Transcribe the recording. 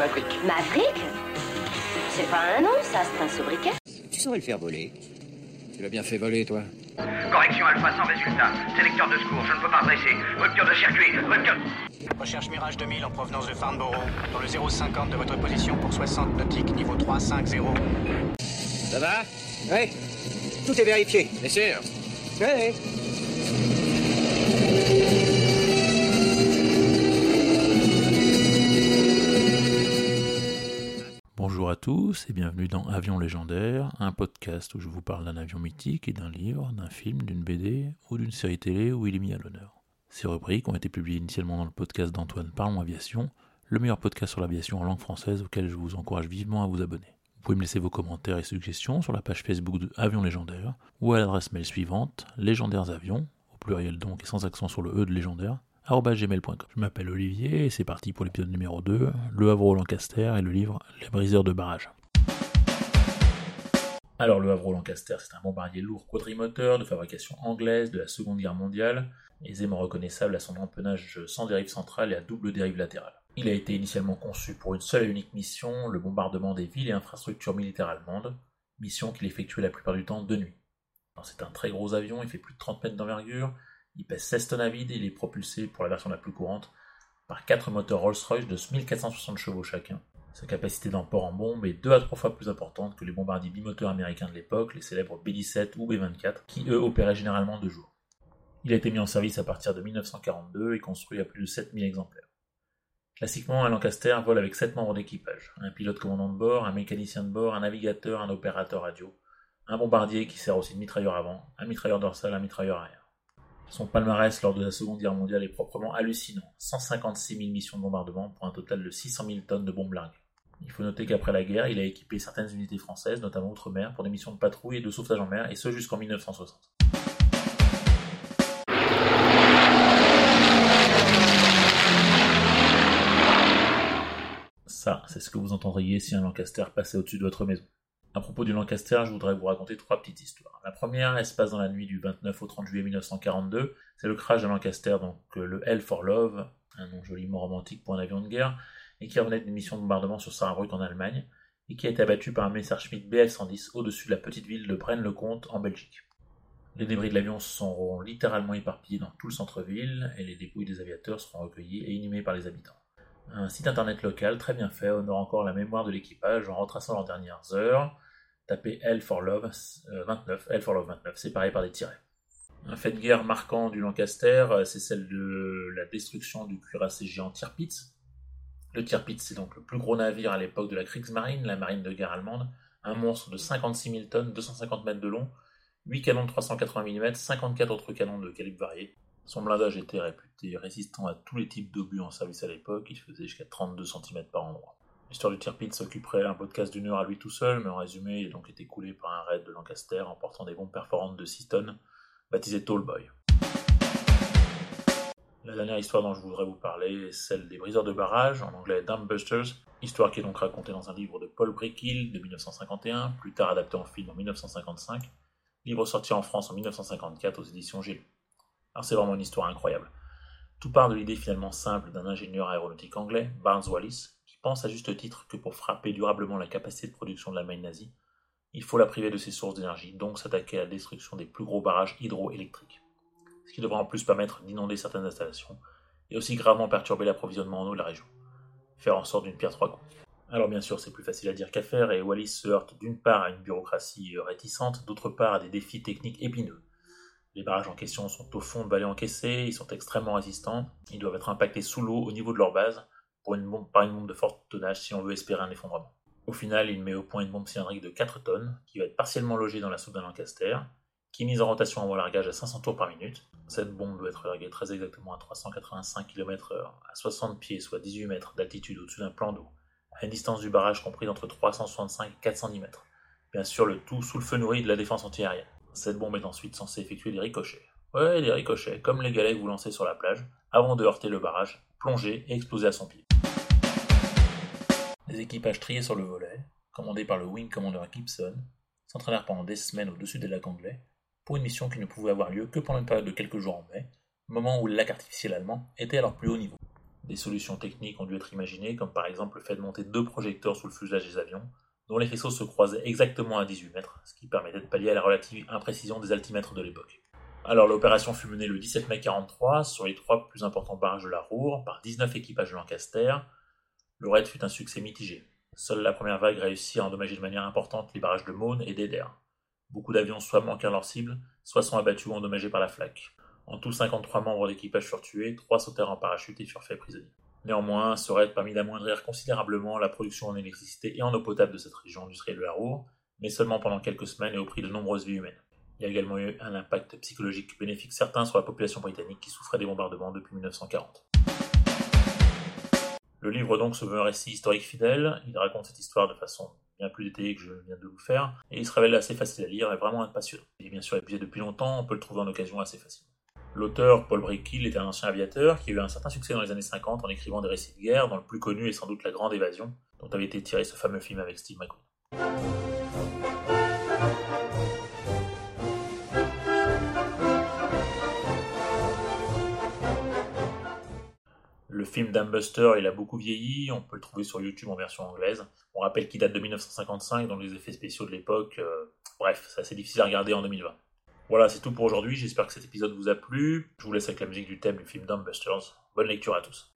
Maverick. Maverick C'est pas un nom, ça, c'est un sobriquet. Tu saurais le faire voler. Tu l'as bien fait voler, toi. Correction alpha sans résultat. Sélecteur de secours, je ne peux pas dresser. Rupture de circuit, rupture... Recherche Mirage 2000 en provenance de Farnborough, dans le 050 de votre position pour 60 nautiques, niveau 350. Ça va? Ouais. Tout est vérifié. Bien sûr. Ouais. Bonjour à tous et bienvenue dans Avion légendaire, un podcast où je vous parle d'un avion mythique et d'un livre, d'un film, d'une BD ou d'une série télé où il est mis à l'honneur. Ces rubriques ont été publiées initialement dans le podcast d'Antoine Parlons Aviation, le meilleur podcast sur l'aviation en langue française auquel je vous encourage vivement à vous abonner. Vous pouvez me laisser vos commentaires et suggestions sur la page Facebook de Avion légendaire ou à l'adresse mail suivante légendaires avions, au pluriel donc et sans accent sur le E de légendaire, gmail.com. Je m'appelle Olivier et c'est parti pour l'épisode numéro 2, Le Havre au Lancaster et le livre Les briseurs de barrage. Alors le Havre au Lancaster, c'est un bombardier lourd quadrimoteur de fabrication anglaise de la Seconde Guerre mondiale, aisément reconnaissable à son empennage sans dérive centrale et à double dérive latérale. Il a été initialement conçu pour une seule et unique mission, le bombardement des villes et infrastructures militaires allemandes, mission qu'il effectuait la plupart du temps de nuit. C'est un très gros avion, il fait plus de 30 mètres d'envergure, il pèse 16 tonnes à vide et il est propulsé, pour la version la plus courante, par 4 moteurs Rolls-Royce de 1460 chevaux chacun. Sa capacité d'emport en bombe est 2 à 3 fois plus importante que les bombardiers bimoteurs américains de l'époque, les célèbres B-17 ou B-24, qui eux opéraient généralement de jour. Il a été mis en service à partir de 1942 et construit à plus de 7000 exemplaires. Classiquement, un Lancaster vole avec 7 membres d'équipage, un pilote commandant de bord, un mécanicien de bord, un navigateur, un opérateur radio, un bombardier qui sert aussi de mitrailleur avant, un mitrailleur dorsal, un mitrailleur arrière. Son palmarès lors de la Seconde Guerre mondiale est proprement hallucinant. 156 000 missions de bombardement pour un total de 600 000 tonnes de bombes larguées. Il faut noter qu'après la guerre, il a équipé certaines unités françaises, notamment outre-mer, pour des missions de patrouille et de sauvetage en mer, et ce jusqu'en 1960. Ça, c'est ce que vous entendriez si un Lancaster passait au-dessus de votre maison. À propos du Lancaster, je voudrais vous raconter trois petites histoires. La première, elle se passe dans la nuit du 29 au 30 juillet 1942. C'est le crash d'un Lancaster, donc euh, le Hell for Love, un nom joliment romantique pour un avion de guerre, et qui revenait d'une mission de bombardement sur Saarbrück en Allemagne, et qui a été abattu par un Messerschmitt Bf-110 au-dessus de la petite ville de Braine-le-Comte en Belgique. Les débris de l'avion seront littéralement éparpillés dans tout le centre-ville, et les dépouilles des aviateurs seront recueillies et inhumées par les habitants. Un site internet local très bien fait honore encore la mémoire de l'équipage en retraçant leurs dernières heures. Tapez L for Love euh, 29, L for Love 29, séparé par des tirets. Un fait de guerre marquant du Lancaster, euh, c'est celle de la destruction du cuirassé géant Tirpitz. Le Tirpitz, c'est donc le plus gros navire à l'époque de la Kriegsmarine, la marine de guerre allemande, un monstre de 56 000 tonnes, 250 mètres de long, 8 canons de 380 mm, 54 autres canons de calibre varié. Son blindage était réputé résistant à tous les types d'obus en service à l'époque, il faisait jusqu'à 32 cm par endroit. L'histoire du Tirpitz s'occuperait un podcast d'une heure à lui tout seul, mais en résumé, il a donc été coulé par un raid de Lancaster en portant des bombes perforantes de 6 tonnes, baptisé Tallboy. La dernière histoire dont je voudrais vous parler est celle des briseurs de barrage, en anglais Dumbusters, histoire qui est donc racontée dans un livre de Paul Brickhill de 1951, plus tard adapté en film en 1955, livre sorti en France en 1954 aux éditions Gélu. Alors c'est vraiment une histoire incroyable. Tout part de l'idée finalement simple d'un ingénieur aéronautique anglais, Barnes Wallis, qui pense à juste titre que pour frapper durablement la capacité de production de l'Allemagne nazie, il faut la priver de ses sources d'énergie, donc s'attaquer à la destruction des plus gros barrages hydroélectriques. Ce qui devrait en plus permettre d'inonder certaines installations, et aussi gravement perturber l'approvisionnement en eau de la région. Faire en sorte d'une pierre trois coups. Alors bien sûr, c'est plus facile à dire qu'à faire, et Wallis se heurte d'une part à une bureaucratie réticente, d'autre part à des défis techniques épineux. Les barrages en question sont au fond de vallées encaissées, ils sont extrêmement résistants, ils doivent être impactés sous l'eau au niveau de leur base par une bombe de fort tonnage si on veut espérer un effondrement. Au final, il met au point une bombe cylindrique de 4 tonnes qui va être partiellement logée dans la soupe d'un Lancaster, qui est mise en rotation avant largage à 500 tours par minute. Cette bombe doit être larguée très exactement à 385 km/h, à 60 pieds, soit 18 mètres d'altitude au-dessus d'un plan d'eau, à une distance du barrage comprise entre 365 et 410 mètres. Bien sûr, le tout sous le feu nourri de la défense antiaérienne. Cette bombe est ensuite censée effectuer des ricochets. Ouais, des ricochets, comme les galets que vous lancez sur la plage, avant de heurter le barrage, plonger et exploser à son pied. Les équipages triés sur le volet, commandés par le Wing Commander Gibson, s'entraînèrent pendant des semaines au-dessus des lacs anglais, pour une mission qui ne pouvait avoir lieu que pendant une période de quelques jours en mai, moment où le lac artificiel allemand était à leur plus haut niveau. Des solutions techniques ont dû être imaginées, comme par exemple le fait de monter deux projecteurs sous le fuselage des avions, dont les faisceaux se croisaient exactement à 18 mètres, ce qui permettait de pallier à la relative imprécision des altimètres de l'époque. Alors l'opération fut menée le 17 mai 43 sur les trois plus importants barrages de la Roure par 19 équipages de Lancaster. Le raid fut un succès mitigé. Seule la première vague réussit à endommager de manière importante les barrages de Maune et d'Eder. Beaucoup d'avions soit manquèrent leur cible, soit sont abattus ou endommagés par la flaque. En tout, 53 membres d'équipage furent tués, 3 sautèrent en parachute et furent faits prisonniers. Néanmoins, ce raid permit d'amoindrir considérablement la production en électricité et en eau potable de cette région industrielle de la Roure, mais seulement pendant quelques semaines et au prix de nombreuses vies humaines. Il y a également eu un impact psychologique bénéfique certain sur la population britannique qui souffrait des bombardements depuis 1940. Le livre donc se veut un récit historique fidèle, il raconte cette histoire de façon bien plus détaillée que je viens de vous faire, et il se révèle assez facile à lire et vraiment passionnant. Il est bien sûr épuisé depuis longtemps, on peut le trouver en occasion assez facilement. L'auteur, Paul Brickhill, était un ancien aviateur qui a eu un certain succès dans les années 50 en écrivant des récits de guerre, dont le plus connu est sans doute La Grande Évasion, dont avait été tiré ce fameux film avec Steve McQueen. Le film Dambuster, il a beaucoup vieilli, on peut le trouver sur YouTube en version anglaise. On rappelle qu'il date de 1955, donc les effets spéciaux de l'époque, euh, bref, c'est assez difficile à regarder en 2020. Voilà, c'est tout pour aujourd'hui. J'espère que cet épisode vous a plu. Je vous laisse avec la musique du thème du film Dumbusters. Bonne lecture à tous.